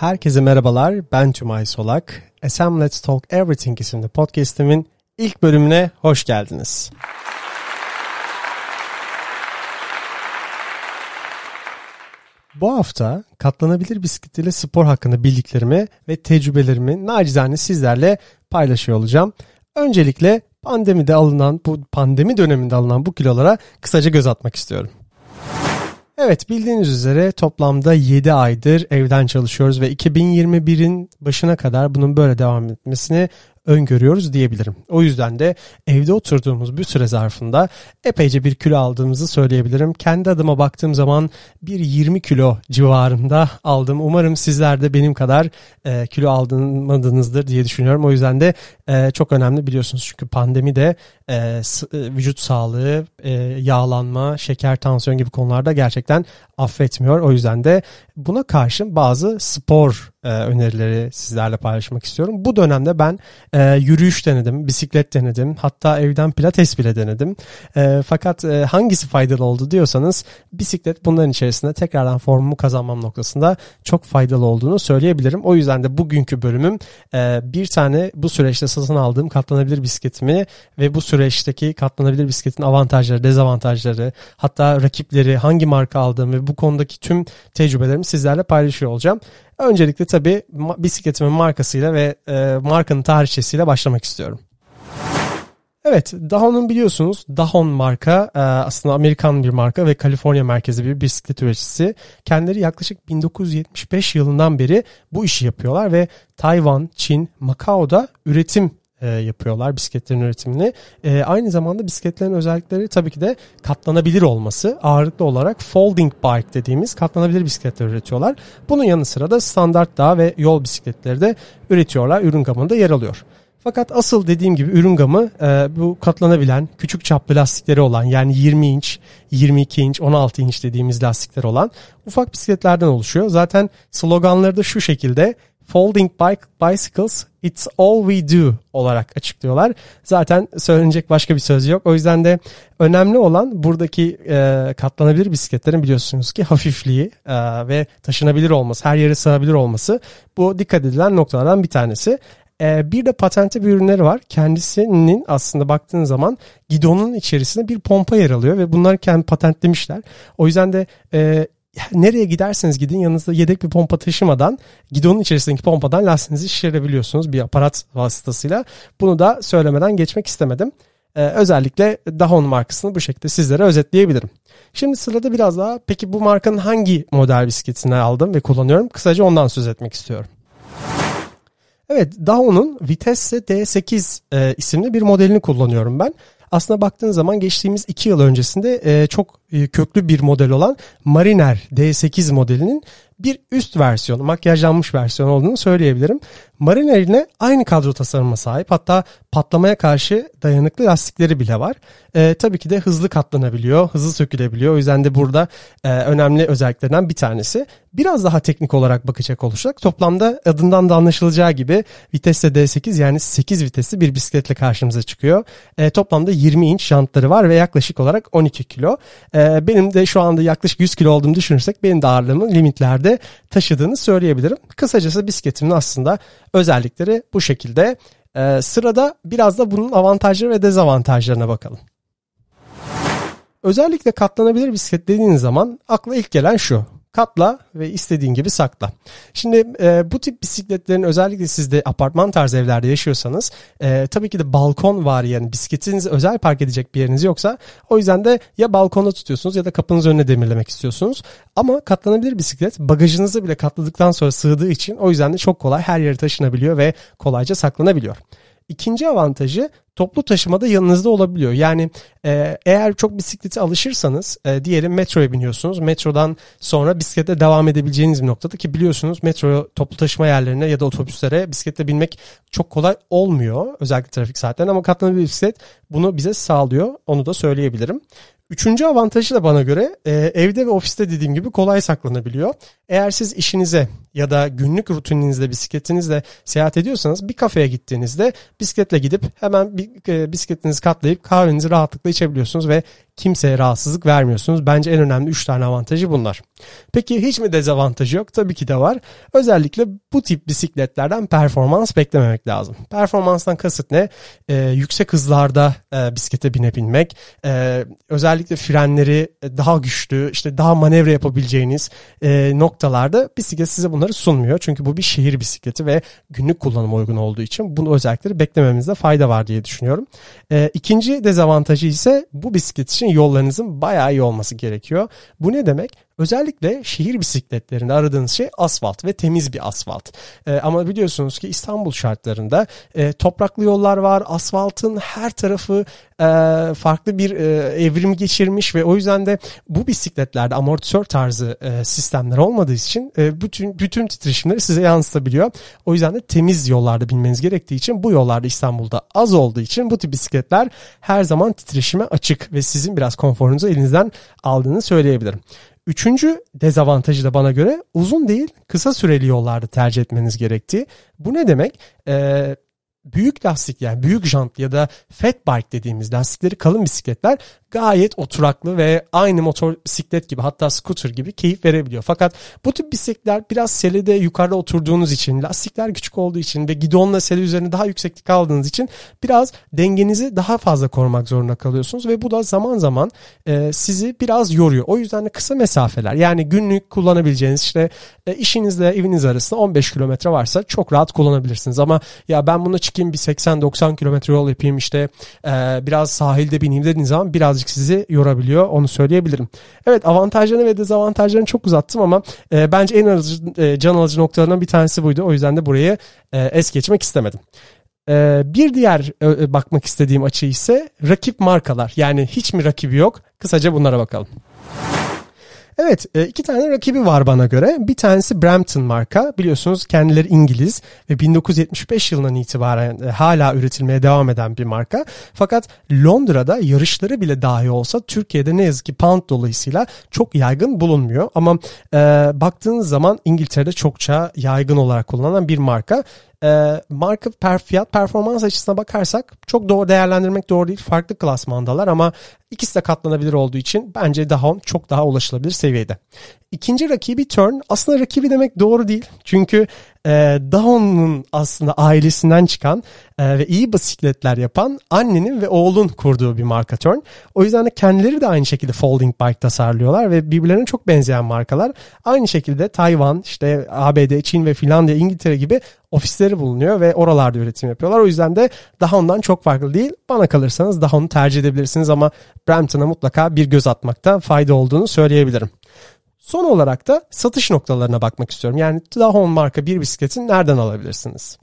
Herkese merhabalar, ben Tümay Solak. SM Let's Talk Everything isimli podcastimin ilk bölümüne hoş geldiniz. Bu hafta katlanabilir bisiklet spor hakkında bildiklerimi ve tecrübelerimi nacizane sizlerle paylaşıyor olacağım. Öncelikle pandemide alınan bu pandemi döneminde alınan bu kilolara kısaca göz atmak istiyorum. Evet bildiğiniz üzere toplamda 7 aydır evden çalışıyoruz ve 2021'in başına kadar bunun böyle devam etmesini öngörüyoruz diyebilirim. O yüzden de evde oturduğumuz bir süre zarfında epeyce bir kilo aldığımızı söyleyebilirim. Kendi adıma baktığım zaman bir 20 kilo civarında aldım. Umarım sizler de benim kadar e, kilo aldırmadınızdır diye düşünüyorum. O yüzden de e, çok önemli biliyorsunuz çünkü pandemi de e, e, vücut sağlığı, e, yağlanma, şeker, tansiyon gibi konularda gerçekten affetmiyor. O yüzden de buna karşın bazı spor e, önerileri sizlerle paylaşmak istiyorum. Bu dönemde ben e, yürüyüş denedim, bisiklet denedim, hatta evden pilates bile denedim. E, fakat e, hangisi faydalı oldu diyorsanız bisiklet bunların içerisinde tekrardan formumu kazanmam noktasında çok faydalı olduğunu söyleyebilirim. O yüzden de bugünkü bölümüm e, bir tane bu süreçte satın aldığım katlanabilir bisikletimi ve bu süreçteki katlanabilir bisikletin avantajları, dezavantajları, hatta rakipleri, hangi marka aldığım ve bu konudaki tüm tecrübelerimi sizlerle paylaşıyor olacağım. Öncelikle tabii bisikletimin markasıyla ve e, markanın tarihçesiyle başlamak istiyorum. Evet, Dahon'un biliyorsunuz Dahon marka e, aslında Amerikan bir marka ve Kaliforniya merkezi bir bisiklet üreticisi. Kendileri yaklaşık 1975 yılından beri bu işi yapıyorlar ve Tayvan, Çin, Macao'da üretim e, yapıyorlar bisikletlerin üretimini. E, aynı zamanda bisikletlerin özellikleri tabii ki de katlanabilir olması. Ağırlıklı olarak folding bike dediğimiz katlanabilir bisikletler üretiyorlar. Bunun yanı sıra da standart dağ ve yol bisikletleri de üretiyorlar. Ürün gamında yer alıyor. Fakat asıl dediğim gibi ürün gamı e, bu katlanabilen küçük çaplı lastikleri olan yani 20 inç, 22 inç, 16 inç dediğimiz lastikler olan ufak bisikletlerden oluşuyor. Zaten sloganları da şu şekilde Folding Bike Bicycles It's All We Do olarak açıklıyorlar. Zaten söylenecek başka bir söz yok. O yüzden de önemli olan buradaki e, katlanabilir bisikletlerin biliyorsunuz ki hafifliği e, ve taşınabilir olması, her yere sığabilir olması bu dikkat edilen noktalardan bir tanesi. E, bir de patentli bir ürünleri var. Kendisinin aslında baktığın zaman gidonun içerisinde bir pompa yer alıyor ve bunlar kendi patentlemişler. O yüzden de e, nereye giderseniz gidin yanınızda yedek bir pompa taşımadan gidonun içerisindeki pompadan lastiğinizi şişirebiliyorsunuz bir aparat vasıtasıyla. Bunu da söylemeden geçmek istemedim. Ee, özellikle Dahon markasını bu şekilde sizlere özetleyebilirim. Şimdi sırada biraz daha peki bu markanın hangi model bisikletini aldım ve kullanıyorum? Kısaca ondan söz etmek istiyorum. Evet Dahon'un Vitesse D8 e, isimli bir modelini kullanıyorum ben. Aslında baktığın zaman geçtiğimiz 2 yıl öncesinde e, çok e, köklü bir model olan Mariner D8 modelinin bir üst versiyonu, makyajlanmış versiyon olduğunu söyleyebilirim. Mariner ile aynı kadro tasarıma sahip hatta patlamaya karşı dayanıklı lastikleri bile var. E, tabii ki de hızlı katlanabiliyor, hızlı sökülebiliyor. O yüzden de burada e, önemli özelliklerinden bir tanesi. Biraz daha teknik olarak bakacak olursak toplamda adından da anlaşılacağı gibi vitesle D8 yani 8 vitesli bir bisikletle karşımıza çıkıyor. E, toplamda 20 inç jantları var ve yaklaşık olarak 12 kilo. E, benim de şu anda yaklaşık 100 kilo olduğumu düşünürsek benim de ağırlığımın limitlerde taşıdığını söyleyebilirim. Kısacası bisikletimin aslında özellikleri bu şekilde. Ee, sırada biraz da bunun avantajları ve dezavantajlarına bakalım. Özellikle katlanabilir bisiklet dediğiniz zaman akla ilk gelen şu katla ve istediğin gibi sakla. Şimdi e, bu tip bisikletlerin özellikle siz de apartman tarzı evlerde yaşıyorsanız e, tabii ki de balkon var yani bisikletinizi özel park edecek bir yeriniz yoksa o yüzden de ya balkonda tutuyorsunuz ya da kapınız önüne demirlemek istiyorsunuz. Ama katlanabilir bisiklet bagajınızı bile katladıktan sonra sığdığı için o yüzden de çok kolay her yere taşınabiliyor ve kolayca saklanabiliyor. İkinci avantajı toplu taşımada yanınızda olabiliyor. Yani e, eğer çok bisiklete alışırsanız e, diyelim metroya biniyorsunuz. Metrodan sonra bisiklete devam edebileceğiniz bir noktada ki biliyorsunuz metro toplu taşıma yerlerine ya da otobüslere bisikletle binmek çok kolay olmuyor. Özellikle trafik saatlerinde ama katlanabilir bisiklet bunu bize sağlıyor. Onu da söyleyebilirim. Üçüncü avantajı da bana göre e, evde ve ofiste dediğim gibi kolay saklanabiliyor. Eğer siz işinize ya da günlük rutininizde bisikletinizle seyahat ediyorsanız bir kafeye gittiğinizde bisikletle gidip hemen bir e, bisikletinizi katlayıp kahvenizi rahatlıkla içebiliyorsunuz ve kimseye rahatsızlık vermiyorsunuz. Bence en önemli 3 tane avantajı bunlar. Peki hiç mi dezavantajı yok? Tabii ki de var. Özellikle bu tip bisikletlerden performans beklememek lazım. Performanstan kasıt ne? Ee, yüksek hızlarda e, bisiklete binebilmek, e, özellikle frenleri daha güçlü, işte daha manevra yapabileceğiniz e, noktalarda bisiklet size bunları sunmuyor. Çünkü bu bir şehir bisikleti ve günlük kullanıma uygun olduğu için bunu özellikleri beklememizde fayda var diye düşünüyorum. E, ikinci dezavantajı ise bu bisiklet için yollarınızın bayağı iyi olması gerekiyor. Bu ne demek? Özellikle şehir bisikletlerinde aradığınız şey asfalt ve temiz bir asfalt. E, ama biliyorsunuz ki İstanbul şartlarında e, topraklı yollar var. Asfaltın her tarafı e, farklı bir e, evrim geçirmiş ve o yüzden de bu bisikletlerde amortisör tarzı e, sistemler olmadığı için e, bütün bütün titreşimleri size yansıtabiliyor. O yüzden de temiz yollarda binmeniz gerektiği için bu yollarda İstanbul'da az olduğu için bu tip bisikletler her zaman titreşime açık ve sizin biraz konforunuzu elinizden aldığını söyleyebilirim. Üçüncü dezavantajı da bana göre uzun değil kısa süreli yollarda tercih etmeniz gerektiği. Bu ne demek? Ee, büyük lastik yani büyük jant ya da fat bike dediğimiz lastikleri kalın bisikletler gayet oturaklı ve aynı motor bisiklet gibi hatta scooter gibi keyif verebiliyor. Fakat bu tip bisikletler biraz selede yukarıda oturduğunuz için, lastikler küçük olduğu için ve gidonla sele üzerine daha yükseklik aldığınız için biraz dengenizi daha fazla korumak zorunda kalıyorsunuz ve bu da zaman zaman e, sizi biraz yoruyor. O yüzden de kısa mesafeler yani günlük kullanabileceğiniz işte e, işinizle eviniz arasında 15 kilometre varsa çok rahat kullanabilirsiniz. Ama ya ben buna çıkayım bir 80-90 kilometre yol yapayım işte e, biraz sahilde bineyim dediğiniz zaman birazcık birazcık sizi yorabiliyor onu söyleyebilirim. Evet avantajlarını ve dezavantajlarını çok uzattım ama e, bence en alıcı, e, can alıcı noktalarından bir tanesi buydu. O yüzden de burayı e, es geçmek istemedim. E, bir diğer e, bakmak istediğim açı ise rakip markalar. Yani hiç mi rakibi yok? Kısaca bunlara bakalım. Evet e, iki tane rakibi var bana göre. Bir tanesi Brampton marka. Biliyorsunuz kendileri İngiliz ve 1975 yılından itibaren e, hala üretilmeye devam eden bir marka. Fakat Londra'da yarışları bile dahi olsa Türkiye'de ne yazık ki pound dolayısıyla çok yaygın bulunmuyor. Ama e, baktığınız zaman İngiltere'de çokça yaygın olarak kullanılan bir marka e, marka per, fiyat performans açısına bakarsak çok doğru değerlendirmek doğru değil. Farklı klasmandalar ama ikisi de katlanabilir olduğu için bence Dahon çok daha ulaşılabilir seviyede. İkinci rakibi Turn aslında rakibi demek doğru değil. Çünkü e, Dahon'un aslında ailesinden çıkan e, ve iyi bisikletler yapan annenin ve oğlun kurduğu bir marka Turn. O yüzden de kendileri de aynı şekilde folding bike tasarlıyorlar ve birbirlerine çok benzeyen markalar. Aynı şekilde Tayvan, işte ABD, Çin ve Finlandiya, İngiltere gibi ofisleri bulunuyor ve oralarda üretim yapıyorlar. O yüzden de Dahon'dan çok farklı değil. Bana kalırsanız Dahon'u tercih edebilirsiniz ama Brampton'a mutlaka bir göz atmakta fayda olduğunu söyleyebilirim. Son olarak da satış noktalarına bakmak istiyorum. Yani Dahon marka bir bisikletin nereden alabilirsiniz?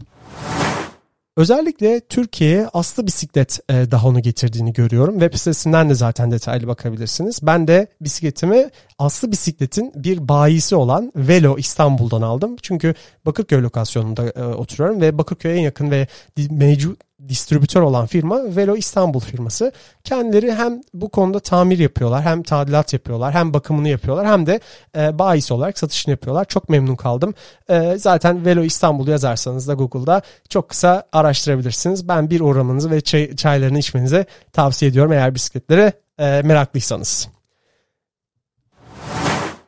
Özellikle Türkiye'ye aslı bisiklet e, Dahon'u getirdiğini görüyorum. Web sitesinden de zaten detaylı bakabilirsiniz. Ben de bisikletimi aslı bisikletin bir bayisi olan Velo İstanbul'dan aldım. Çünkü Bakırköy lokasyonunda e, oturuyorum ve Bakırköy'e en yakın ve mevcut distribütör olan firma Velo İstanbul firması. Kendileri hem bu konuda tamir yapıyorlar, hem tadilat yapıyorlar, hem bakımını yapıyorlar, hem de e, bahis olarak satışını yapıyorlar. Çok memnun kaldım. E, zaten Velo İstanbul yazarsanız da Google'da çok kısa araştırabilirsiniz. Ben bir uğramanızı ve çay, çaylarını içmenizi tavsiye ediyorum eğer bisikletlere e, meraklıysanız.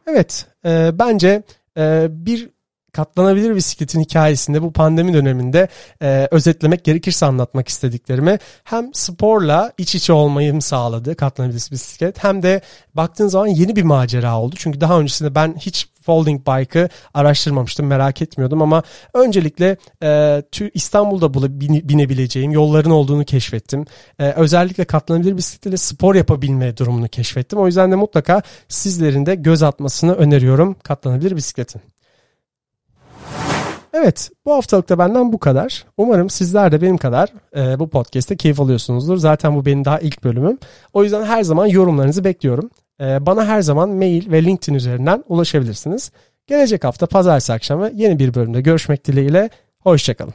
Evet, e, bence e, bir katlanabilir bisikletin hikayesinde bu pandemi döneminde e, özetlemek gerekirse anlatmak istediklerimi hem sporla iç içe olmayı sağladı katlanabilir bisiklet hem de baktığın zaman yeni bir macera oldu. Çünkü daha öncesinde ben hiç folding bike'ı araştırmamıştım merak etmiyordum ama öncelikle e, İstanbul'da binebileceğim yolların olduğunu keşfettim. E, özellikle katlanabilir bisikletle spor yapabilme durumunu keşfettim. O yüzden de mutlaka sizlerin de göz atmasını öneriyorum katlanabilir bisikletin. Evet bu haftalıkta benden bu kadar. Umarım sizler de benim kadar e, bu podcast'te keyif alıyorsunuzdur. Zaten bu benim daha ilk bölümüm. O yüzden her zaman yorumlarınızı bekliyorum. E, bana her zaman mail ve LinkedIn üzerinden ulaşabilirsiniz. Gelecek hafta pazartesi akşamı yeni bir bölümde görüşmek dileğiyle. Hoşçakalın.